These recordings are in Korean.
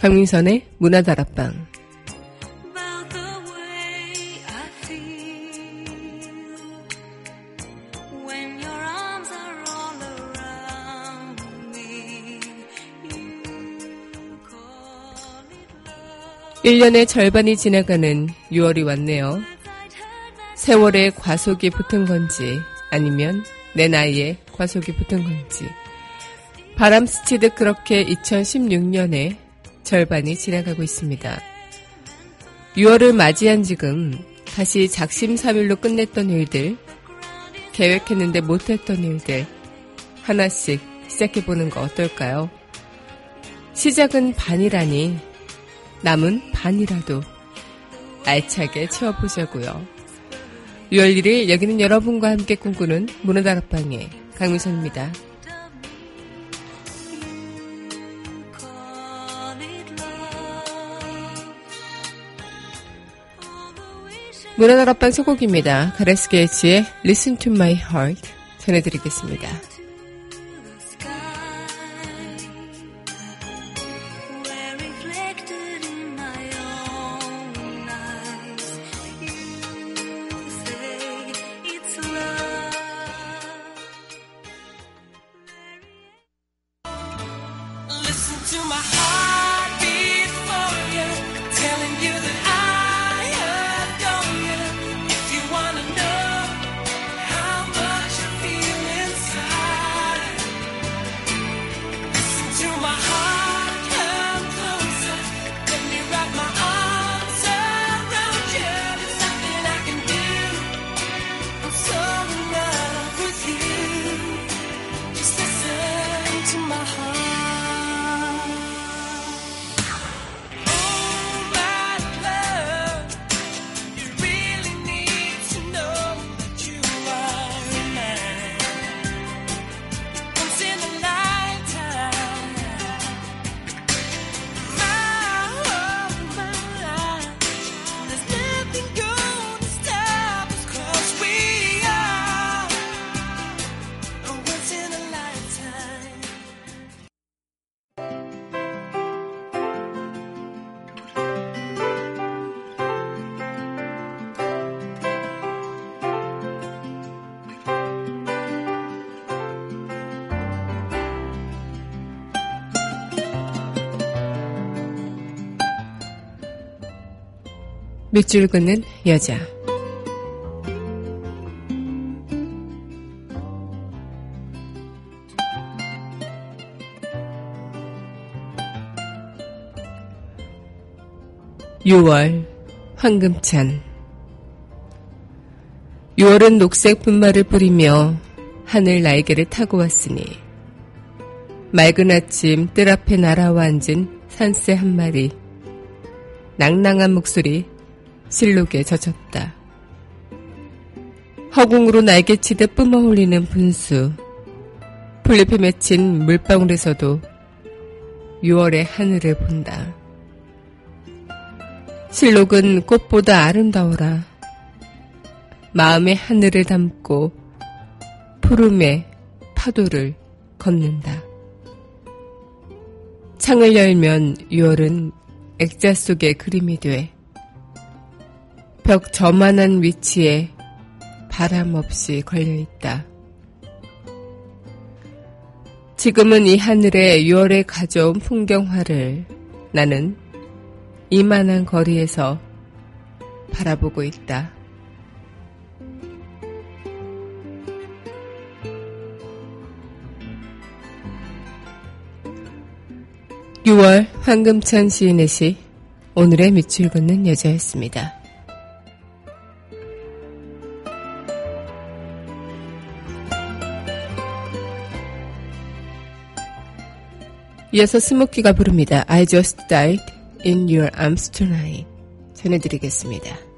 강민선의 문화다락방. (1년의) 절반이 지나가는 (6월이) 왔네요. 세월에 과속이 붙은 건지 아니면 내 나이에 과속이 붙은 건지. 바람 스치듯 그렇게 2016년에 절반이 지나가고 있습니다. 6월을 맞이한 지금 다시 작심삼일로 끝냈던 일들, 계획했는데 못했던 일들 하나씩 시작해보는 거 어떨까요? 시작은 반이라니 남은 반이라도 알차게 채워보자고요. 6월 1일 여기는 여러분과 함께 꿈꾸는 문화다락방의 강미선입니다. 문화다락방 소곡입니다. 가레스 게이츠의 Listen to My Heart 전해드리겠습니다. 밑줄 긋는 여자. (6월) 황금찬 6월은 녹색 분말을 뿌리며 하늘 날개를 타고 왔으니 맑은 아침 뜰 앞에 날아와 앉은 산새 한 마리 낭낭한 목소리 실록에 젖었다. 허공으로 날개치듯 뿜어올리는 분수. 풀잎에 맺힌 물방울에서도 6월의 하늘을 본다. 실록은 꽃보다 아름다워라. 마음의 하늘을 담고 푸름의 파도를 걷는다. 창을 열면 6월은 액자 속의 그림이 돼. 벽 저만한 위치에 바람 없이 걸려 있다. 지금은 이 하늘에 6월에 가져온 풍경화를 나는 이만한 거리에서 바라보고 있다. 6월 황금찬 시인의 시 오늘의 밑을 긋는 여자였습니다. 이어서 스모키가 부릅니다. I just died in your arms tonight. 전해드리겠습니다.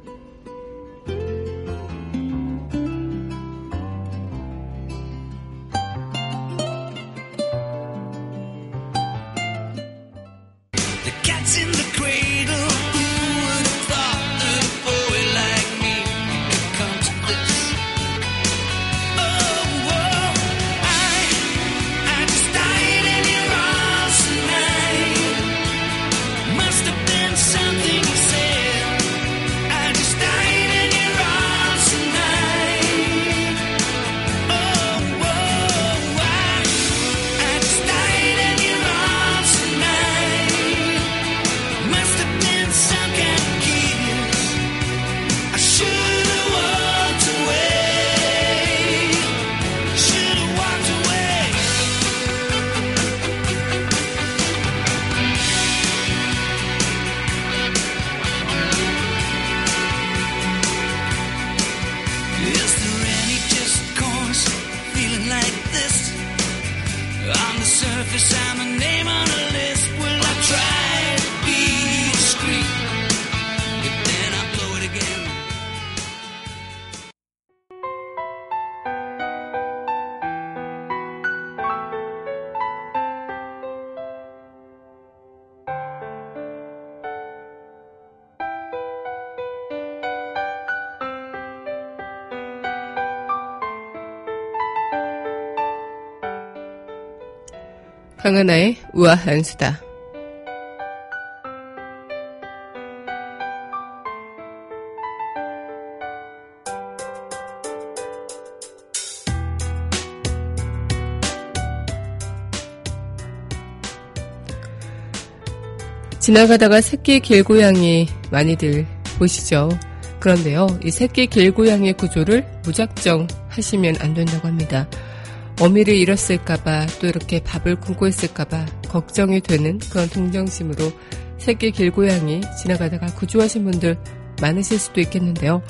강하나의 우아한 수다. 지나가다가 새끼 길고양이 많이들 보시죠. 그런데요, 이 새끼 길고양이 구조를 무작정 하시면 안 된다고 합니다. 어미를 잃었을까봐 또 이렇게 밥을 굶고 있을까봐 걱정이 되는 그런 동정심으로 새끼 길고양이 지나가다가 구조하신 분들 많으실 수도 있겠는데요.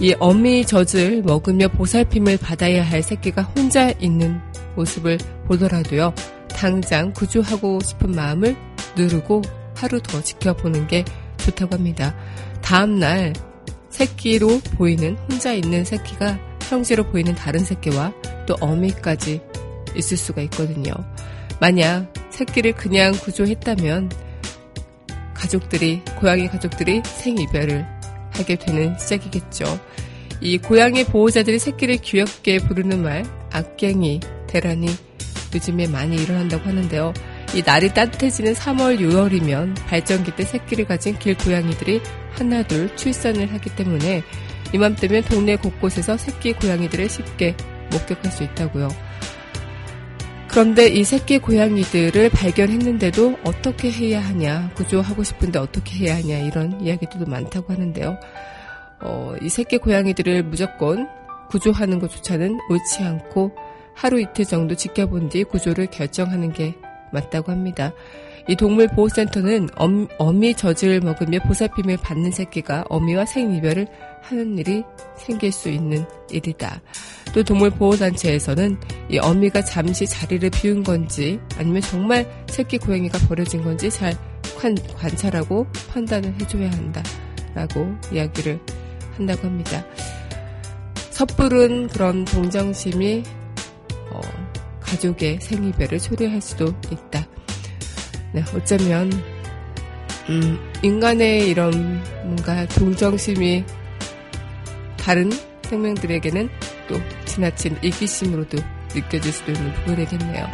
이 어미 젖을 먹으며 보살핌을 받아야 할 새끼가 혼자 있는 모습을 보더라도요. 당장 구조하고 싶은 마음을 누르고 하루 더 지켜보는 게 좋다고 합니다. 다음날 새끼로 보이는 혼자 있는 새끼가 형제로 보이는 다른 새끼와 또 어미까지 있을 수가 있거든요. 만약 새끼를 그냥 구조했다면 가족들이 고양이 가족들이 생이별을 하게 되는 시작이겠죠. 이 고양이 보호자들이 새끼를 귀엽게 부르는 말 악갱이 대란이 요즘에 많이 일어난다고 하는데요. 이 날이 따뜻해지는 3월, 6월이면 발전기 때 새끼를 가진 길고양이들이 하나둘 출산을 하기 때문에 이맘때면 동네 곳곳에서 새끼 고양이들을 쉽게 목격할 수 있다고요. 그런데 이 새끼 고양이들을 발견했는데도 어떻게 해야 하냐, 구조하고 싶은데 어떻게 해야 하냐, 이런 이야기들도 많다고 하는데요. 어, 이 새끼 고양이들을 무조건 구조하는 것조차는 옳지 않고 하루 이틀 정도 지켜본 뒤 구조를 결정하는 게 맞다고 합니다. 이 동물보호센터는 엄, 어미 젖을 먹으며 보살핌을 받는 새끼가 어미와 생이별을 하는 일이 생길 수 있는 일이다. 또 동물보호단체에서는 이 어미가 잠시 자리를 비운 건지 아니면 정말 새끼 고양이가 버려진 건지 잘 관, 관찰하고 판단을 해줘야 한다. 라고 이야기를 한다고 합니다. 섣부른 그런 동정심이 어, 가족의 생이별을 초래할 수도 있다. 네, 어쩌면 음, 인간의 이런 뭔가 동정심이 다른 생명들에게는 또 지나친 이기심으로도 느껴질 수도 있는 부분이겠네요.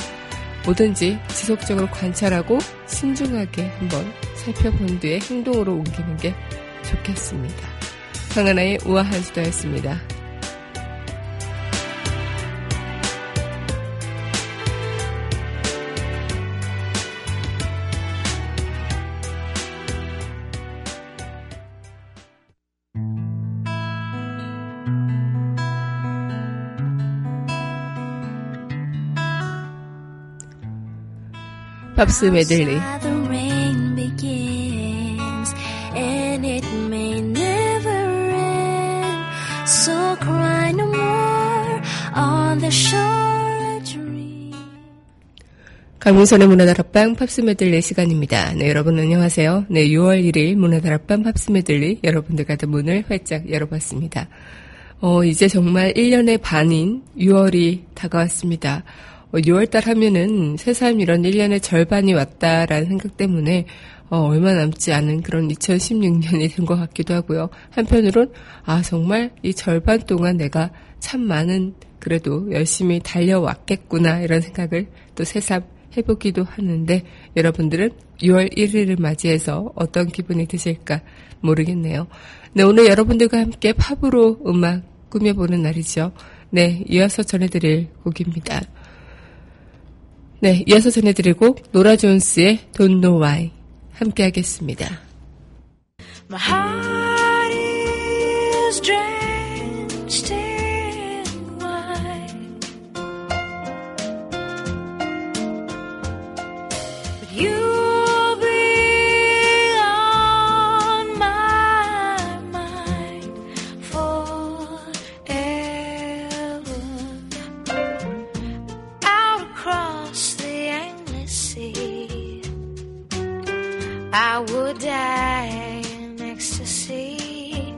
뭐든지 지속적으로 관찰하고 신중하게 한번 살펴본 뒤에 행동으로 옮기는 게 좋겠습니다. 강하나의 우아한 수다였습니다. 팝스 메들리 강민선의 문화다락방 팝스 메들리 시간입니다. 네, 여러분 안녕하세요. 네, 6월 1일 문화다락방 팝스 메들리 여러분들과 문을 활짝 열어봤습니다. 어, 이제 정말 1년의 반인 6월이 다가왔습니다. 6월달 어, 하면은 새삼 이런 1년의 절반이 왔다라는 생각 때문에 어, 얼마 남지 않은 그런 2016년이 된 것 같기도 하고요. 한편으론 아 정말 이 절반 동안 내가 참 많은 그래도 열심히 달려왔겠구나 이런 생각을 또 새삼 해보기도 하는데 여러분들은 6월 1일을 맞이해서 어떤 기분이 드실까 모르겠네요. 네, 오늘 여러분들과 함께 팝으로 음악 꾸며보는 날이죠. 네, 이어서 전해드릴 곡입니다. 네, 이어서 전해드리고 노라 존스의 Don't Know Why 함께 하겠습니다. My heart is drenched I would die in ecstasy.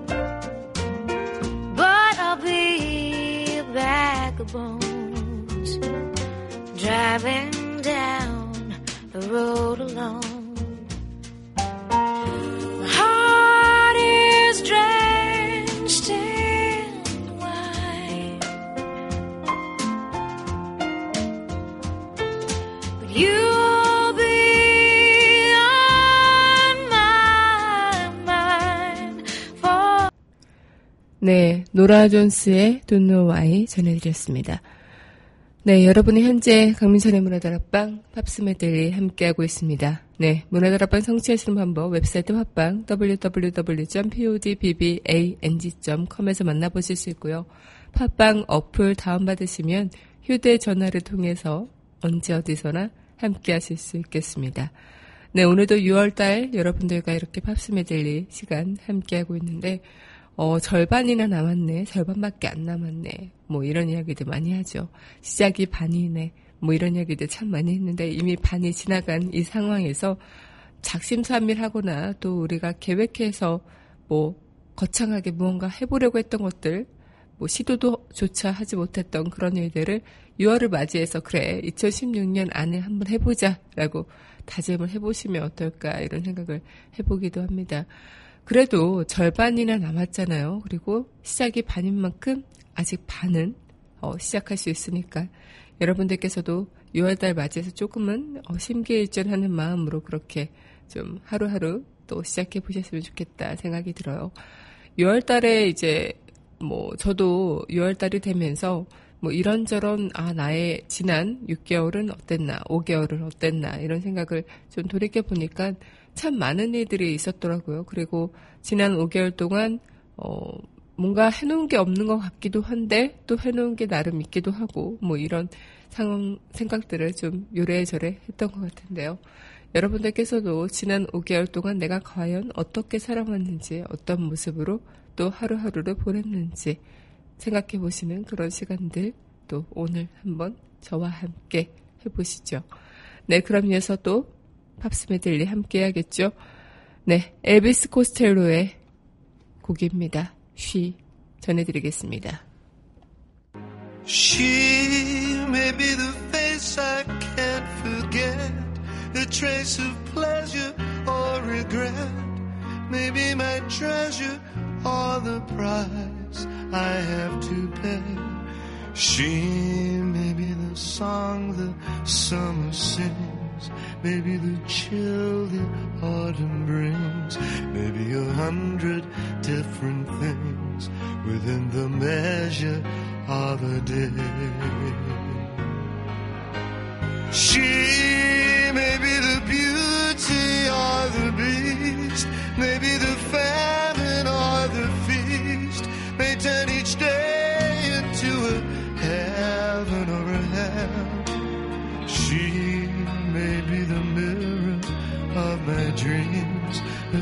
But I'll be a bones driving down the road alone. 네, 노라 존스의 Don't Know Why 전해드렸습니다. 네, 여러분은 현재 강민선의 문화다락방 팝스 메들리 함께하고 있습니다. 네, 문화다락방 청취하시는 방법 웹사이트 팟빵 www.podbbang.com에서 만나보실 수 있고요. 팟빵 어플 다운받으시면 휴대전화를 통해서 언제 어디서나 함께하실 수 있겠습니다. 네, 오늘도 6월달 여러분들과 이렇게 팝스 메들리 시간 함께하고 있는데 어, 절반이나 남았네. 절반밖에 안 남았네. 뭐 이런 이야기들 많이 하죠. 시작이 반이네. 뭐 이런 이야기들 참 많이 했는데 이미 반이 지나간 이 상황에서 작심삼일하거나 또 우리가 계획해서 뭐 거창하게 무언가 해보려고 했던 것들 뭐 시도도 조차 하지 못했던 그런 일들을 6월을 맞이해서 그래 2016년 안에 한번 해보자라고 다짐을 해보시면 어떨까 이런 생각을 해보기도 합니다. 그래도 절반이나 남았잖아요. 그리고 시작이 반인 만큼 아직 반은 어, 시작할 수 있으니까 여러분들께서도 6월달 맞이해서 조금은 어, 심기일전하는 마음으로 그렇게 좀 하루하루 또 시작해 보셨으면 좋겠다 생각이 들어요. 6월달에 이제 뭐 저도 6월달이 되면서 뭐 이런저런 아 나의 지난 6개월은 어땠나 5개월은 어땠나 이런 생각을 좀 돌이켜 보니까 참 많은 일들이 있었더라고요. 그리고 지난 5개월 동안 어 뭔가 해놓은 게 없는 것 같기도 한데 또 해놓은 게 나름 있기도 하고 뭐 이런 상황 생각들을 좀 요래저래 했던 것 같은데요. 여러분들께서도 지난 5개월 동안 내가 과연 어떻게 살아왔는지 어떤 모습으로 또 하루하루를 보냈는지 생각해 보시는 그런 시간들 또 오늘 한번 저와 함께 해보시죠. 네, 그럼 이어서 또 팝스 메들리 함께 해야겠죠. 네, 엘비스 코스텔로의 곡입니다. 쉬 전해드리겠습니다. She may be the face I can't forget, a trace of pleasure or regret, maybe my treasure or the price I have to pay. She may be the song the summer sings, maybe the chill the autumn brings, maybe a hundred different things within the measure of a day. She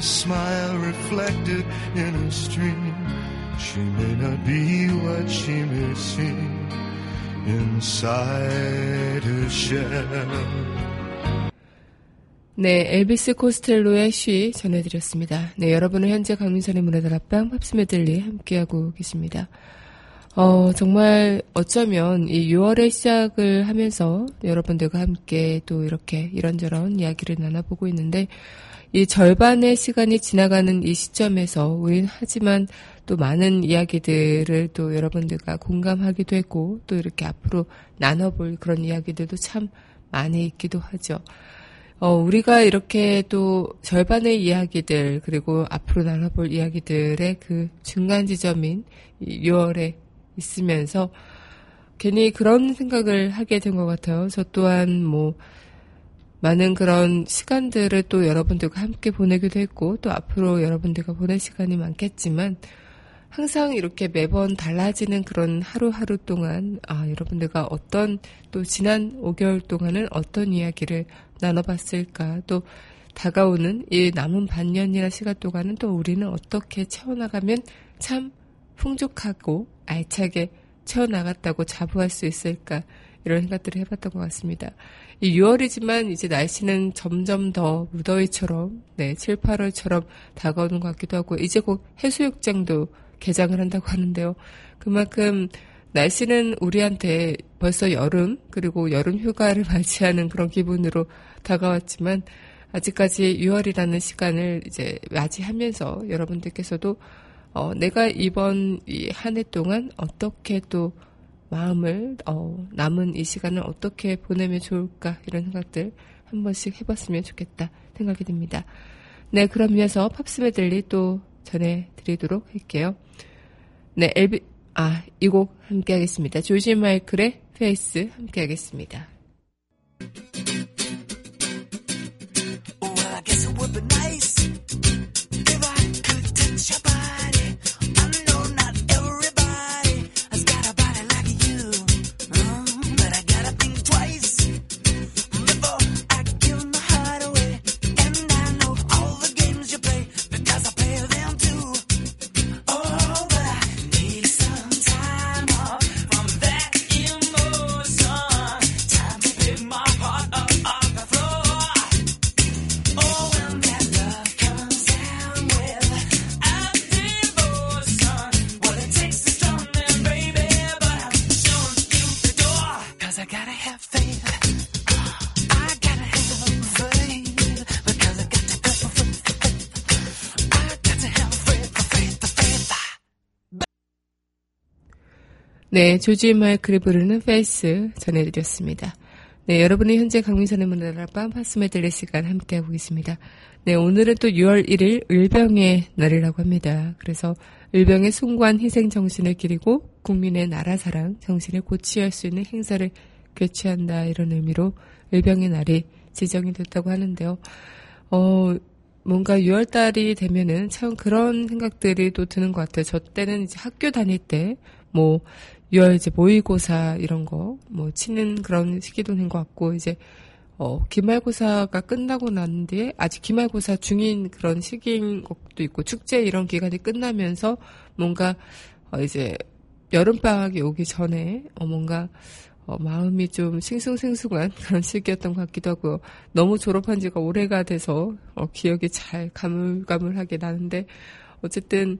smile reflected in a stream. She may not be what she may seem inside her shell. 네, 엘비스 코스텔로의 쉬 전해드렸습니다. 네, 여러분은 현재 강민선의 문화다락방 팝스 메들리 함께하고 계십니다. 어, 정말 어쩌면 이 6월의 시작을 하면서 여러분들과 함께 또 이렇게 이런저런 이야기를 나눠보고 있는데 이 절반의 시간이 지나가는 이 시점에서 우린 하지만 또 많은 이야기들을 또 여러분들과 공감하기도 했고 또 이렇게 앞으로 나눠볼 그런 이야기들도 참 많이 있기도 하죠. 어, 우리가 이렇게 또 절반의 이야기들, 그리고 앞으로 나눠볼 이야기들의 그 중간 지점인 이 6월에 있으면서 괜히 그런 생각을 하게 된 것 같아요. 저 또한 뭐, 많은 그런 시간들을 또 여러분들과 함께 보내기도 했고, 또 앞으로 여러분들과 보낼 시간이 많겠지만, 항상 이렇게 매번 달라지는 그런 하루하루 동안, 아, 여러분들과 어떤, 또 지난 5개월 동안은 어떤 이야기를 나눠봤을까, 또 다가오는 이 남은 반년이나 시간 동안은 또 우리는 어떻게 채워나가면 참 풍족하고 알차게 채워나갔다고 자부할 수 있을까, 이런 생각들을 해봤던 것 같습니다. 이 6월이지만 이제 날씨는 점점 더 무더위처럼, 네, 7, 8월처럼 다가오는 것 같기도 하고, 이제 곧 해수욕장도 개장을 한다고 하는데요. 그만큼 날씨는 우리한테 벌써 여름, 그리고 여름 휴가를 맞이하는 그런 기분으로 다가왔지만, 아직까지 6월이라는 시간을 이제 맞이하면서 여러분들께서도 어, 내가 이번 이한해 동안 어떻게 또 마음을 어, 남은 이 시간을 어떻게 보내면 좋을까 이런 생각들 한 번씩 해봤으면 좋겠다 생각이 듭니다. 네, 그럼 이어서 팝스 메들리 또 전해드리도록 할게요. 네, 엘비 아, 이 곡 함께 하겠습니다. 조지 마이클의 Faith 함께 하겠습니다. 네, 조지 마이클이 부르는 Faith 전해드렸습니다. 네, 여러분이 현재 강민선의 문화다락방 팝스 메들리 시간 함께하고 계십니다. 네, 오늘은 또 6월 1일 의병의 날이라고 합니다. 그래서 의병의 숭고한 희생 정신을 기리고 국민의 나라 사랑 정신을 고취할 수 있는 행사를 개최한다 이런 의미로 의병의 날이 지정이 됐다고 하는데요. 어, 뭔가 6월 달이 되면은 참 그런 생각들이 또 드는 것 같아요. 저 때는 이제 학교 다닐 때, 뭐, 6월 이제 모의고사 이런 거, 뭐, 치는 그런 시기도 된 것 같고, 이제, 어, 기말고사가 끝나고 난 뒤에, 아직 기말고사 중인 그런 시기인 것도 있고, 축제 이런 기간이 끝나면서 뭔가, 어, 이제, 여름방학이 오기 전에, 어, 뭔가, 어, 마음이 좀 싱숭생숭한 그런 시기였던 것 같기도 하고요. 너무 졸업한 지가 오래가 돼서 어, 기억이 잘 가물가물하게 나는데 어쨌든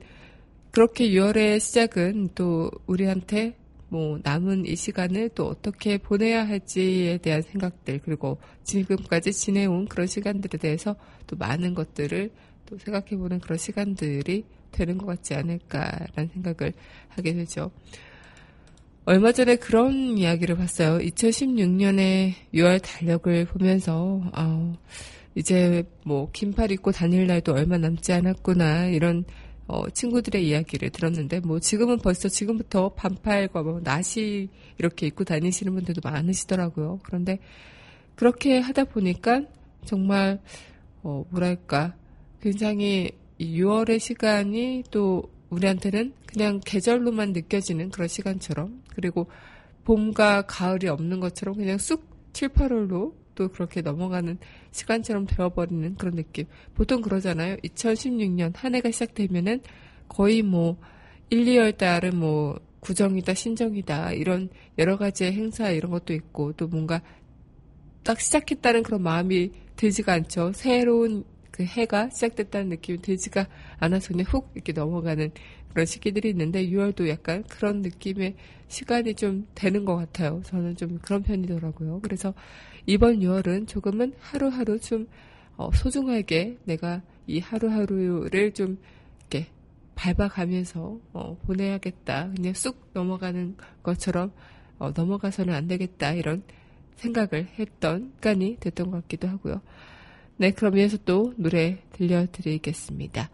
그렇게 6월의 시작은 또 우리한테 뭐 남은 이 시간을 또 어떻게 보내야 할지에 대한 생각들 그리고 지금까지 지내온 그런 시간들에 대해서 또 많은 것들을 또 생각해보는 그런 시간들이 되는 것 같지 않을까라는 생각을 하게 되죠. 얼마 전에 그런 이야기를 봤어요. 2016년에 6월 달력을 보면서, 아 이제 뭐, 긴팔 입고 다닐 날도 얼마 남지 않았구나, 이런, 어, 친구들의 이야기를 들었는데, 뭐, 지금은 벌써 지금부터 반팔과 뭐, 나시 이렇게 입고 다니시는 분들도 많으시더라고요. 그런데, 그렇게 하다 보니까, 정말, 어, 뭐랄까, 굉장히 이 6월의 시간이 또 우리한테는 그냥 계절로만 느껴지는 그런 시간처럼 그리고 봄과 가을이 없는 것처럼 그냥 쑥 7, 8월로 또 그렇게 넘어가는 시간처럼 되어버리는 그런 느낌. 보통 그러잖아요. 2016년 한 해가 시작되면은 거의 뭐 1, 2월 달은 뭐 구정이다, 신정이다 이런 여러 가지의 행사 이런 것도 있고 또 뭔가 딱 시작했다는 그런 마음이 들지가 않죠. 새로운 그 해가 시작됐다는 느낌이 들지가 않아서 그냥 훅 이렇게 넘어가는 그런 시기들이 있는데 6월도 약간 그런 느낌의 시간이 좀 되는 것 같아요. 저는 좀 그런 편이더라고요. 그래서 이번 6월은 조금은 하루하루 좀 어, 소중하게 내가 이 하루하루를 좀 이렇게 밟아가면서 어, 보내야겠다. 그냥 쑥 넘어가는 것처럼 어, 넘어가서는 안 되겠다. 이런 생각을 했던 시간이 됐던 것 같기도 하고요. 네, 그럼 이어서 또 노래 들려드리겠습니다.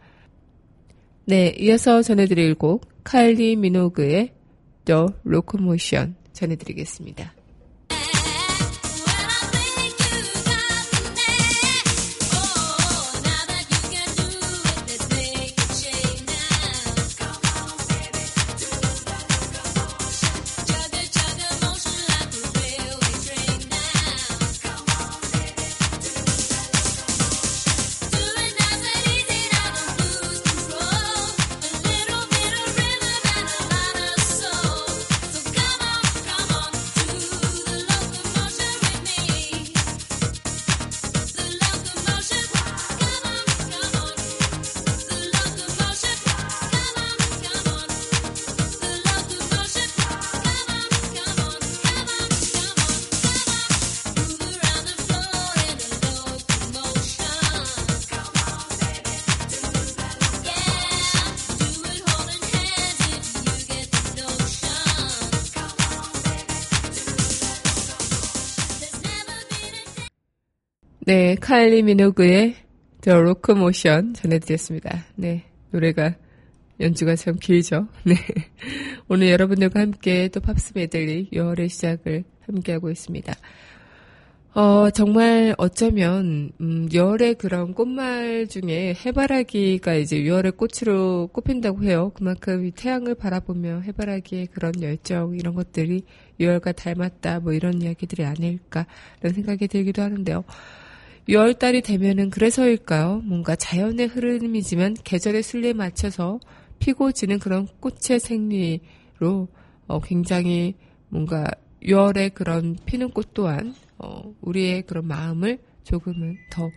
네, 이어서 전해드릴 곡 카일리 미노그의 The Locomotion 전해드리겠습니다. 네, 카일리 미노그의 The Locomotion 전해드렸습니다. 네, 노래가 연주가 참 길죠. 네. 오늘 여러분들과 함께 또 팝스 메들리 6월의 시작을 함께하고 있습니다. 어, 정말 어쩌면, 음, 6월의 그런 꽃말 중에 해바라기가 이제 6월의 꽃으로 꼽힌다고 해요. 그만큼 이 태양을 바라보며 해바라기의 그런 열정, 이런 것들이 6월과 닮았다, 뭐 이런 이야기들이 아닐까라는 생각이 들기도 하는데요. 6월달이 되면은 그래서일까요? 뭔가 자연의 흐름이지만 계절의 순리에 맞춰서 피고 지는 그런 꽃의 생리로 어, 굉장히 뭔가 6월의 그런 피는 꽃 또한 어, 우리의 그런 마음을 조금은 더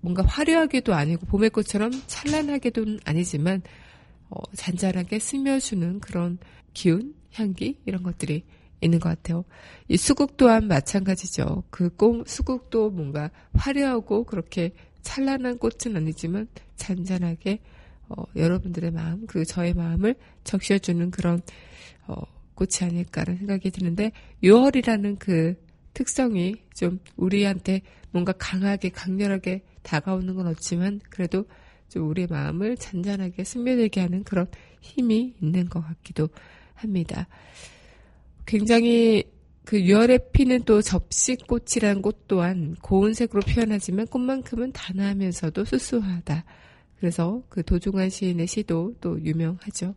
뭔가 화려하게도 아니고 봄의 꽃처럼 찬란하게도 아니지만 어, 잔잔하게 스며주는 그런 기운, 향기 이런 것들이 있는 것 같아요. 이 수국 또한 마찬가지죠. 그 꽃, 수국도 뭔가 화려하고 그렇게 찬란한 꽃은 아니지만 잔잔하게 어, 여러분들의 마음, 그 저의 마음을 적셔주는 그런 어, 꽃이 아닐까라는 생각이 드는데 6월이라는 그 특성이 좀 우리한테 뭔가 강하게 강렬하게 다가오는 건 없지만 그래도 좀 우리의 마음을 잔잔하게 스며들게 하는 그런 힘이 있는 것 같기도 합니다. 굉장히 그 6월에 피는 또 접시꽃이라는 꽃 또한 고운 색으로 표현하지만 꽃만큼은 단아하면서도 수수하다. 그래서 그 도중한 시인의 시도 또 유명하죠.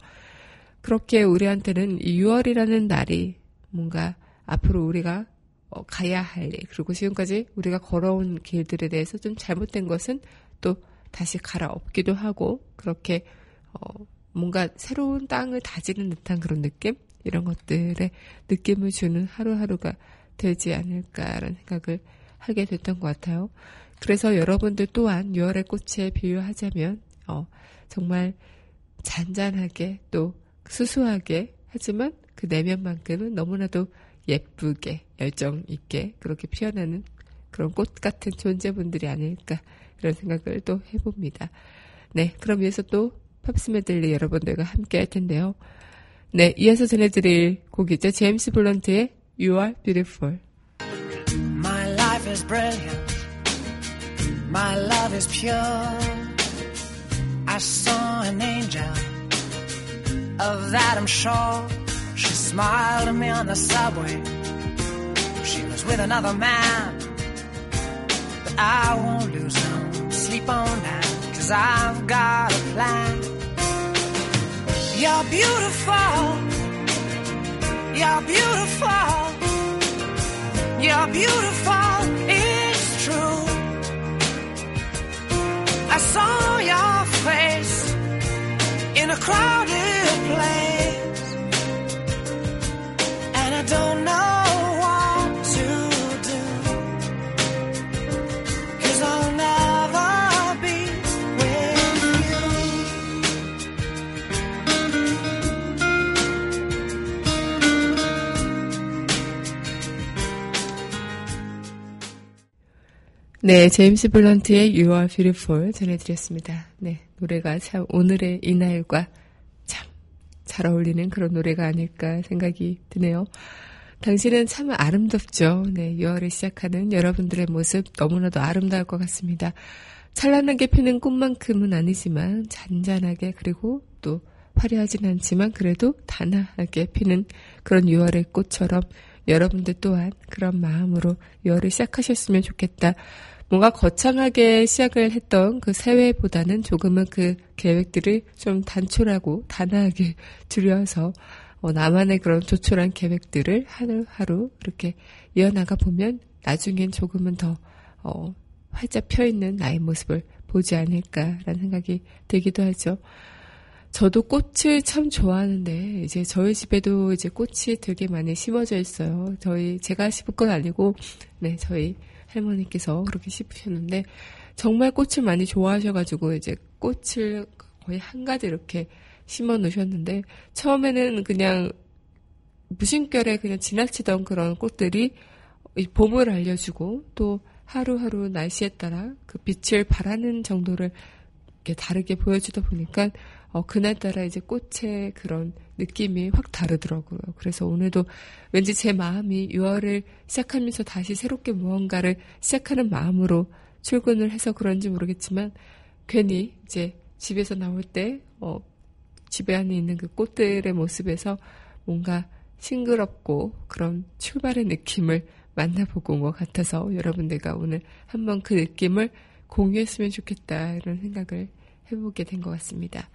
그렇게 우리한테는 이 6월이라는 날이 뭔가 앞으로 우리가 어, 가야 할 일, 그리고 지금까지 우리가 걸어온 길들에 대해서 좀 잘못된 것은 또 다시 갈아엎기도 하고, 그렇게, 어, 뭔가 새로운 땅을 다지는 듯한 그런 느낌? 이런 것들에 느낌을 주는 하루하루가 되지 않을까라는 생각을 하게 됐던 것 같아요. 그래서 여러분들 또한 6월의 꽃에 비유하자면, 어, 정말 잔잔하게 또 수수하게 하지만 그 내면만큼은 너무나도 예쁘게 열정 있게 그렇게 피어나는 그런 꽃 같은 존재분들이 아닐까 그런 생각을 또 해봅니다. 네, 그럼 이어서 또 팝스 메들리 여러분들과 함께 할 텐데요. 네, 이어서 전해드릴 곡이죠. 제임스 블런트의 You Are Beautiful. My life is brilliant. My love is pure. I saw an angel. Of that I'm sure. She smiled at me on the subway. She was with another man. But I won't lose no sleep on that. Cause I've got a plan. You're beautiful. You're beautiful. You're beautiful, it's true. I saw your face in a crowded 네, 제임스 블런트의 You Are Beautiful 전해드렸습니다. 네, 노래가 참 오늘의 이 날과 참 잘 어울리는 그런 노래가 아닐까 생각이 드네요. 당신은 참 아름답죠. 네, 6월에 시작하는 여러분들의 모습 너무나도 아름다울 것 같습니다. 찬란하게 피는 꽃만큼은 아니지만 잔잔하게 그리고 또 화려하진 않지만 그래도 단아하게 피는 그런 6월의 꽃처럼 여러분들 또한 그런 마음으로 6월을 시작하셨으면 좋겠다. 뭔가 거창하게 시작을 했던 그 새해보다는 조금은 그 계획들을 좀 단촐하고 단아하게 줄여서 어, 나만의 그런 조촐한 계획들을 하루하루 이렇게 이어나가 보면 나중엔 조금은 더 어, 활짝 펴있는 나의 모습을 보지 않을까라는 생각이 들기도 하죠. 저도 꽃을 참 좋아하는데 이제 저희 집에도 이제 꽃이 되게 많이 심어져 있어요. 저희 제가 심은 건 아니고 네 저희 할머니께서 그렇게 심으셨는데 정말 꽃을 많이 좋아하셔가지고 이제 꽃을 거의 한 가지 이렇게 심어 놓으셨는데 처음에는 그냥 무심결에 그냥 지나치던 그런 꽃들이 이 봄을 알려주고 또 하루하루 날씨에 따라 그 빛을 발하는 정도를 이렇게 다르게 보여주다 보니까 어, 그날따라 이제 꽃의 그런 느낌이 확 다르더라고요. 그래서 오늘도 왠지 제 마음이 6월을 시작하면서 다시 새롭게 무언가를 시작하는 마음으로 출근을 해서 그런지 모르겠지만 괜히 이제 집에서 나올 때 어, 집에 안에 있는 그 꽃들의 모습에서 뭔가 싱그럽고 그런 출발의 느낌을 만나보고 온 것 같아서 여러분들과 오늘 한번 그 느낌을 공유했으면 좋겠다 이런 생각을 해보게 된 것 같습니다.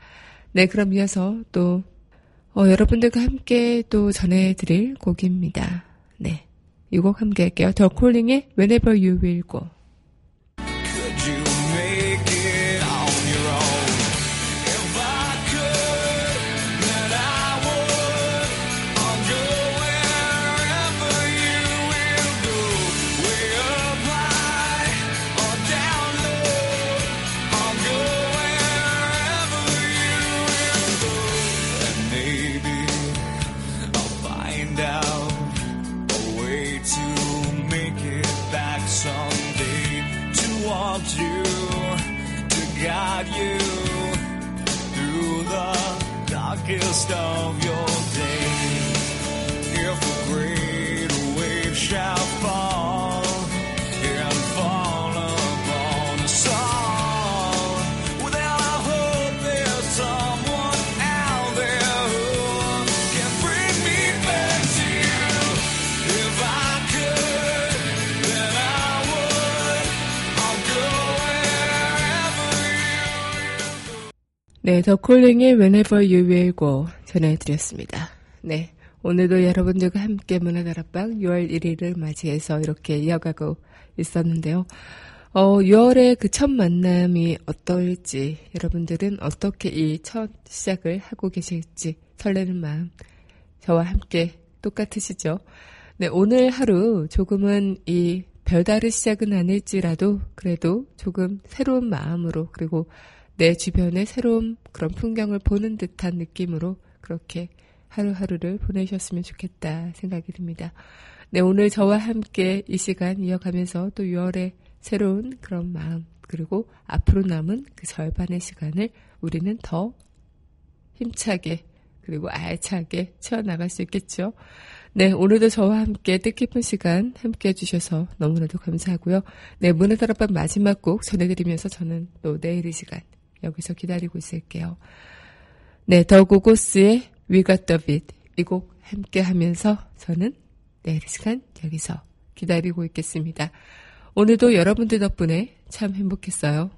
네, 그럼 이어서 또 어, 여러분들과 함께 또 전해드릴 곡입니다. 네, 이 곡 함께 할게요. 더 콜링의 Whenever You Will Go. Out a way to make it back someday. Towards you to guide you through the darkest of your 네, 더 콜링의 Whenever You Will Go 전해드렸습니다. 네, 오늘도 여러분들과 함께 문화 다락방 6월 1일을 맞이해서 이렇게 이어가고 있었는데요. 어, 6월의 그 첫 만남이 어떨지, 여러분들은 어떻게 이 첫 시작을 하고 계실지 설레는 마음, 저와 함께 똑같으시죠? 네, 오늘 하루 조금은 이 별다른 시작은 아닐지라도 그래도 조금 새로운 마음으로 그리고 내 주변의 새로운 그런 풍경을 보는 듯한 느낌으로 그렇게 하루하루를 보내셨으면 좋겠다 생각이 듭니다. 네, 오늘 저와 함께 이 시간 이어가면서 또 6월의 새로운 그런 마음, 그리고 앞으로 남은 그 절반의 시간을 우리는 더 힘차게 그리고 알차게 채워나갈 수 있겠죠. 네, 오늘도 저와 함께 뜻깊은 시간 함께 해주셔서 너무나도 감사하고요. 네, 문화다락방 마지막 곡 전해드리면서 저는 또 내일 이 시간 여기서 기다리고 있을게요. 네, 더 고고스의 We Got The Beat 이 곡 함께 하면서 저는 내일 이 시간 여기서 기다리고 있겠습니다. 오늘도 여러분들 덕분에 참 행복했어요.